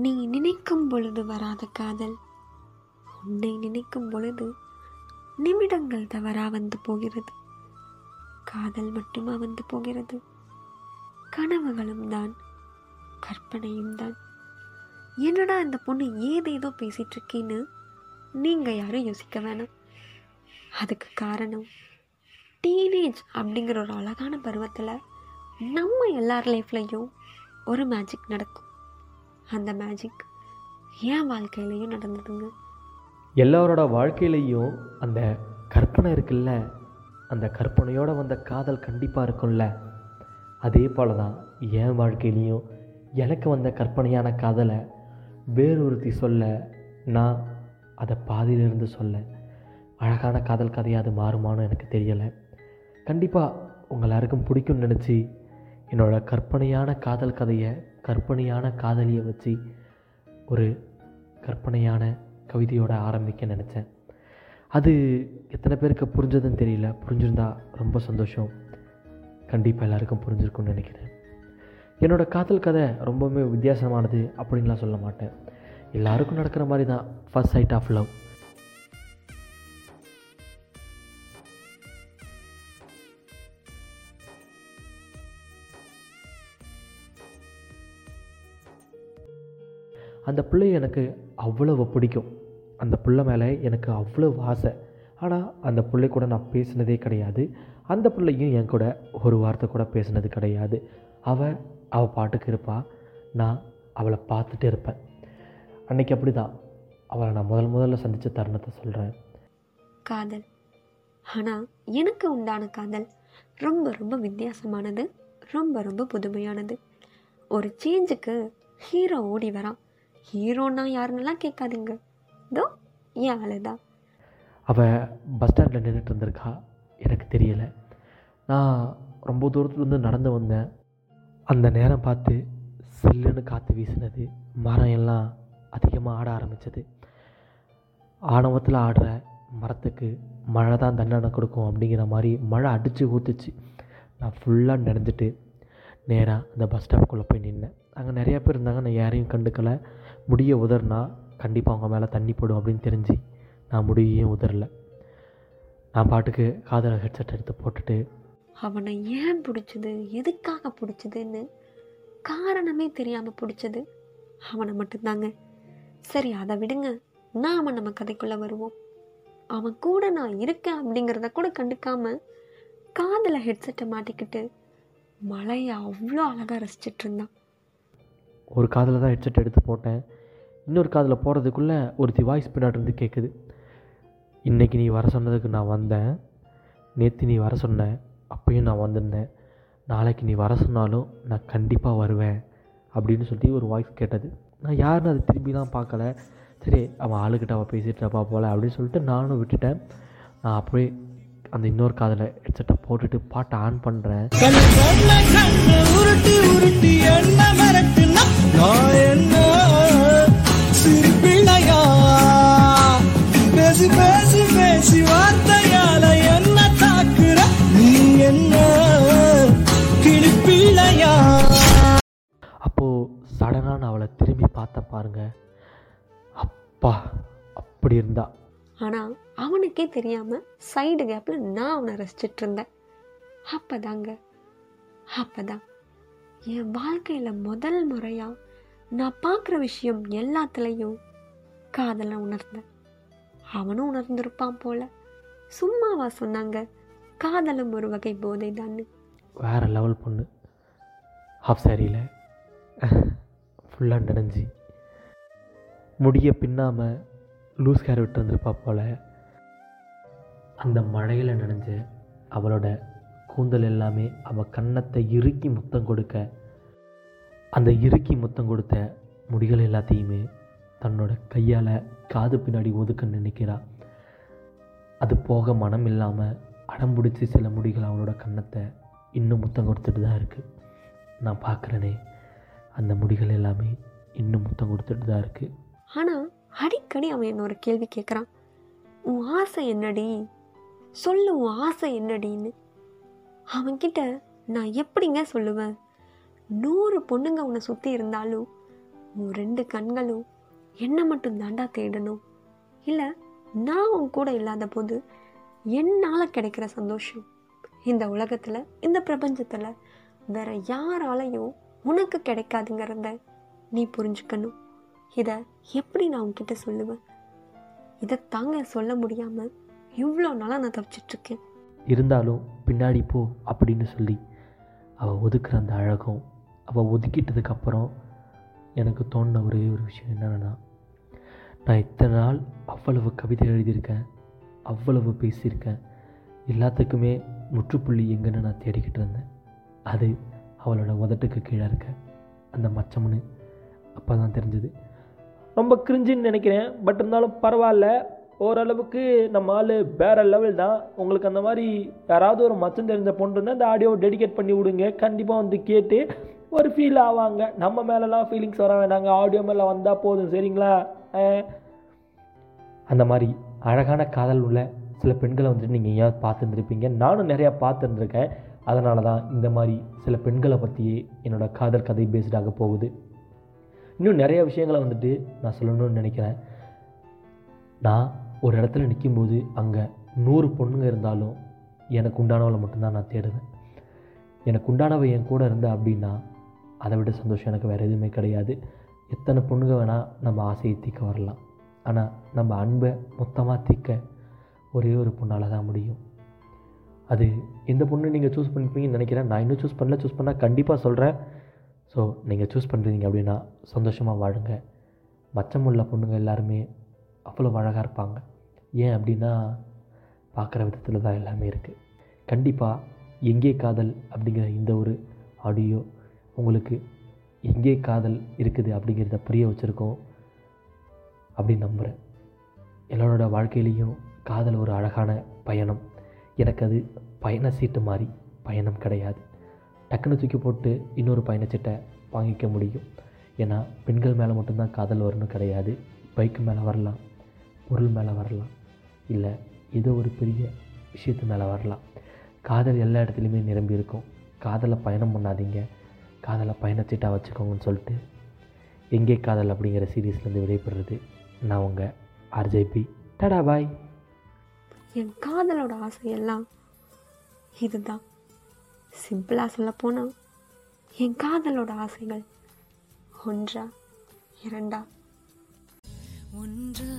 நீ நினைக்கும் பொழுது வராத காதல். உன்னை நினைக்கும் பொழுது நிமிடங்கள் தவறா வந்து போகிறது. காதல் மட்டுமா வந்து போகிறது? கனவுகளும் தான் கற்பனையும் தான். என்னடா இந்த பொண்ணு ஏதேதோ பேசிட்டு இருக்கேன்னு நீங்கள் யாரும் யோசிக்க வேணாம். அதுக்கு காரணம் டீனேஜ் அப்படிங்கிற ஒரு அழகான பருவத்தில் நம்ம எல்லார் லைஃப்லையும் ஒரு மேஜிக் நடக்கும். அந்த மேஜிக் ஏன் வாழ்க்கையிலையும் நடந்ததுங்க? எல்லாரோட வாழ்க்கையிலையும் அந்த கற்பனை இருக்குல்ல? அந்த கற்பனையோடு வந்த காதல் கண்டிப்பாக இருக்கும்ல? அதே போல தான் என் வாழ்க்கையிலையும் எனக்கு வந்த கற்பனையான காதலை வேறொருத்தி சொல்ல நான் அதை பாதியிலிருந்து சொல்ல அழகான காதல் கதையாக அது மாறுமான்னு எனக்கு தெரியலை. கண்டிப்பாக உங்கள் எல்லாருக்கும் பிடிக்கும்னு நினச்சி என்னோடய கற்பனையான காதல் கதையை கற்பனையான காதலியை வச்சு ஒரு கற்பனையான கவிதையோட ஆரம்பிக்க நினச்சேன். அது எத்தனை பேருக்கு புரிஞ்சதுன்னு தெரியல. புரிஞ்சிருந்தா ரொம்ப சந்தோஷம். கண்டிப்பாக எல்லாருக்கும் புரிஞ்சிருக்கும்னு நினைக்கிறேன். என்னோட காதல் கதை ரொம்பவுமே வித்தியாசமானது அப்படின்லாம் சொல்ல மாட்டேன். எல்லாருக்கும் நடக்கிற மாதிரி தான் ஃபர்ஸ்ட் சைட் ஆஃப் லவ் அந்த பிள்ளை எனக்கு அவ்வளவு பிடிக்கும். அந்த பிள்ளை மேலே எனக்கு அவ்வளவு ஆசை. ஆனால் அந்த பிள்ளை கூட நான் பேசினதே கிடையாது. அந்த பிள்ளையும் என் கூட ஒரு வார்த்தை கூட பேசினது கிடையாது. அவள் அவள் பாட்டுக்கு இருப்பா. நான் அவளை பார்த்துட்டு இருப்பேன். அன்னைக்கு அப்படி தான் அவளை நான் முதல் முதல்ல சந்தித்த தருணத்தை சொல்கிறேன் காதல். ஆனால் எனக்கு உண்டான காதல் ரொம்ப ரொம்ப வித்தியாசமானது ரொம்ப ரொம்ப புதுமையானது. ஒரு சேஞ்சுக்கு ஹீரோ ஓடி வரான். ஹீரோனா யாருன்னெல்லாம் கேட்காதீங்க. இதோ ஏன் ஆளுதான். அவள் பஸ் ஸ்டாண்டில் நின்றுட்டு இருந்திருக்கா. எனக்கு தெரியலை. நான் ரொம்ப தூரத்துலேருந்து நடந்து வந்தேன். அந்த நேரம் பார்த்து சில்லுன்னு காற்று வீசினது மரம் எல்லாம் அதிகமாக ஆட ஆரம்பித்தது ஆணவத்தில் ஆடுற மரத்துக்கு மழை தான் தண்டனை கொடுக்கும் அப்படிங்கிற மாதிரி மழை அடித்து ஊற்றுச்சு நான் ஃபுல்லாக நினைஞ்சிட்டு நேராக அந்த பஸ் ஸ்டாப்புக்குள்ளே போய் நின்னேன். அங்கே நிறையா பேர் இருந்தாங்க நான் யாரையும் கண்டுக்கலை. முடிய உதறினா கண்டிப்பாக அவங்க மேலே தண்ணி போடும் அப்படின்னு தெரிஞ்சு நான் முடியையும் உதறல. நான் பாட்டுக்கு காதல ஹெட்செட் எடுத்து போட்டுட்டு அவனை ஏன் பிடிச்சது? எதுக்காக பிடிச்சதுன்னு காரணமே தெரியாமல் பிடிச்சது அவனை மட்டும்தாங்க. சரி அதை விடுங்க. நாம் நம்ம கதைக்குள்ளே வருவோம். அவன் கூட நான் இருக்கேன் அப்படிங்கிறத கூட கண்டுக்காம காதில் ஹெட்செட்டை மாட்டிக்கிட்டு மழையை அவ்வளோ அழகாக ரசிச்சிட்டு இருந்தான். ஒரு காதில் தான் ஹெட்செட் எடுத்து போட்டேன். இன்னொரு காதில் போடுறதுக்குள்ளே ஒருத்தி வாய்ஸ் பின்னாடி கேட்குது இன்றைக்கி நீ வர சொன்னதுக்கு நான் வந்தேன். நேற்று நீ வர சொன்ன அப்பயும் நான் வந்திருந்தேன். நாளைக்கு நீ வர சொன்னாலும் நான் கண்டிப்பாக வருவேன். அப்படின்னு சொல்லி ஒரு வாய்ஸ் கேட்டது. நான் யாருன்னு அதை திரும்பிலாம் பார்க்கல. சரி அவன் ஆளுக்கிட்ட அவள் பேசிகிட்டு இருப்பா அப்படின்னு சொல்லிட்டு நானும் விட்டுட்டேன். நான் அப்படியே அந்த இன்னொரு காதில் ஹெட்செட்டை போட்டுட்டு பாட்டை ஆன் பண்ணுறேன் நான் என்ன சிறு பிள்ளையா பேசி பேசி பேசி வார்த்தையால என்ன தாக்குற? நீ என்ன கிளிப்பிள்ளையா அப்போது சடனாக நான் அவளை திரும்பி பார்த்தேன் பாருங்க. அப்பா அப்படி இருந்தா. ஆனால் அவனுக்கே தெரியாமல் சைடு கேப்பில் நான் அவனை ரசிச்சிட்டு இருந்தேன். அப்பதாங்க அப்பதான். என் வாழ்க்கையில் முதல் முறையாக நான் பார்க்குற விஷயம் எல்லாத்துலேயும் காதலை உணர்ந்தேன். அவனும் உணர்ந்திருப்பான் போல. சும்மாவா சொன்னாங்க காதலும் ஒரு வகை போதை தான்னு வேறு லெவல் பொண்ணு. ஹாஃப் சாரியில் ஃபுல்லாக நனைஞ்சி. முடிய பின்னாமல் லூஸ் ஹேர் விட்டு வந்திருப்பா போல். அந்த மழையில் நனைஞ்ச அவளோட கூந்தல் எல்லாமே அவள் கன்னத்தை இறுக்கி முத்தம் கொடுக்க அந்த இறுக்கி முத்தம் கொடுத்த முடிகள் எல்லாத்தையுமே தன்னோட கையால் காது பின்னாடி ஒதுக்க நினைக்கிறா. அது போக மனம் இல்லாமல் அடம் பிடிச்சி சில முடிகள் அவளோட கன்னத்தை இன்னும் முத்தம் கொடுத்துட்டு தான் இருக்குது நான் பார்க்குறேனே அந்த முடிகள் எல்லாமே இன்னும் முத்தம் கொடுத்துட்டு தான் இருக்குது ஆனால் அடிக்கடி அவன் என்னோட கேள்வி கேட்குறான் உன் ஆசை என்னடி? சொல்லு உன் ஆசை என்னடின்னு. அவன்கிட்ட நான் எப்படிங்க சொல்லுவேன்? நூறு பொண்ணுங்க உன்னை சுற்றி இருந்தாலும் உன் ரெண்டு கண்களும் என்னை மட்டும் தாண்டா தேடணும்? இல்லை நான் உன் கூட இல்லாத போது என்னால் கிடைக்கிற சந்தோஷம்? இந்த உலகத்தில் இந்த பிரபஞ்சத்தில் வேற யாராலையும் உனக்கு கிடைக்காதுங்கிறத நீ புரிஞ்சுக்கணும். இதை எப்படி நான் உன்கிட்ட சொல்லுவேன்? இதை தாங்க சொல்ல முடியாமல் இவ்வளோ நாளாக நான் தவிச்சிட்ருக்கேன் இருந்தாலும் பின்னாடி போ அப்படின்னு சொல்லி அவள் ஒதுக்குற அந்த அழகும் அவள் ஒதுக்கிட்டதுக்கப்புறம் எனக்கு தோணின ஒரே ஒரு விஷயம் என்னென்னா நான் இத்தனை நாள் அவ்வளவு கவிதை எழுதியிருக்கேன் அவ்வளவு பேசியிருக்கேன் எல்லாத்துக்குமே முற்றுப்புள்ளி எங்கன்னு நான் தேடிக்கிட்டு இருந்தேன். அது அவளோட உதட்டுக்கு கீழே இருக்க அந்த மச்சம்னு அப்போ தான் தெரிஞ்சது. ரொம்ப கிரிஞ்சுன்னு நினைக்கிறேன் பட் இருந்தாலும் பரவாயில்ல. ஓரளவுக்கு நம்ம ஆள் வேற லெவல் தான். உங்களுக்கு அந்த மாதிரி யாராவது ஒரு மச்சம் தெரிஞ்ச பொண்ணு இருந்தால் இந்த ஆடியோவை டெடிகேட் பண்ணி விடுங்க. கண்டிப்பாக வந்து கேட்டு ஒரு ஃபீல் ஆவாங்க. நம்ம மேலெலாம் ஃபீலிங்ஸ் வர வேண்டாங்க ஆடியோ மேலே வந்தால் போதும் சரிங்களா? அந்த மாதிரி அழகான காதல் உள்ள சில பெண்களை வந்துட்டு நீங்கள் ஏன் பார்த்துருந்துருப்பீங்க. நானும் நிறையா பார்த்துருந்துருக்கேன். அதனால தான் இந்த மாதிரி சில பெண்களை பற்றியே என்னோட காதல் கதை பேஸ்டாக போகுது. இன்னும் நிறைய விஷயங்களை வந்துட்டு நான் சொல்லணும்னு நினைக்கிறேன். நான் ஒரு இடத்துல நிற்கும்போது அங்கே நூறு பொண்ணுங்க இருந்தாலும் எனக்கு உண்டானவளை மட்டும்தான் நான் தேடுவேன். எனக்கு உண்டானவை என் கூட இருந்தா அப்படின்னா அதை விட சந்தோஷம் எனக்கு வேறு எதுவுமே கிடையாது. எத்தனை பொண்ணுங்க வேணால் நம்ம ஆசையை தீக்க வரலாம். ஆனால் நம்ம அன்பை மொத்தமாக தீக்க ஒரே ஒரு பொண்ணால் தான் முடியும். அது எந்த பொண்ணு நீங்கள் சூஸ் பண்ணிப்பீங்கன்னு நினைக்கிறேன். நான் இன்னும் சூஸ் பண்ணல. சூஸ் பண்ணால் கண்டிப்பாக சொல்கிறேன் ஸோ நீங்கள் சூஸ் பண்ணுறீங்க அப்படின்னா சந்தோஷமாக வாழுங்க. மச்சமுள்ள பொண்ணுங்க எல்லாருமே அவ்வளோ அழகாக இருப்பாங்க. ஏன் அப்படின்னா பார்க்குற விதத்தில் தான் எல்லாமே இருக்குது கண்டிப்பாக எங்கே காதல் அப்படிங்கிற இந்த ஒரு ஆடியோ உங்களுக்கு எங்கே காதல் இருக்குது அப்படிங்கிறத புரிய வச்சுருக்கோம் அப்படின்னு நம்புகிறேன் எல்லோரோட வாழ்க்கையிலையும் காதல் ஒரு அழகான பயணம். எனக்கு அது பயண சீட்டு மாதிரி பயணம் கிடையாது. டக்குன்னு தூக்கி போட்டு இன்னொரு பயணச்சீட்டை வாங்கிக்க முடியும். ஏன்னா பெண்கள் மேலே மட்டும்தான் காதல் வரணும் கிடையாது. பைக்கு மேலே வரலாம் பொருள் மேலே வரலாம். இல்லை ஏதோ ஒரு பெரிய விஷயத்து மேலே வரலாம். காதல் எல்லா இடத்துலையுமே நிரம்பி இருக்கும். காதலை பயணம் பண்ணாதீங்க. காதலை பயணச்சீட்டாக வச்சுக்கோங்கன்னு சொல்லிட்டு எங்கே காதல் அப்படிங்கிற சீரீஸ்லேருந்து விடைபெறுறது நான் உங்கள் ஆர்ஜேபி. டடா பாய். என் காதலோட ஆசையெல்லாம் இதுதான். சிம்பிளாக சொல்ல போனால் என் காதலோட ஆசைகள் ஒன்றா இரண்டா. ஒன்றா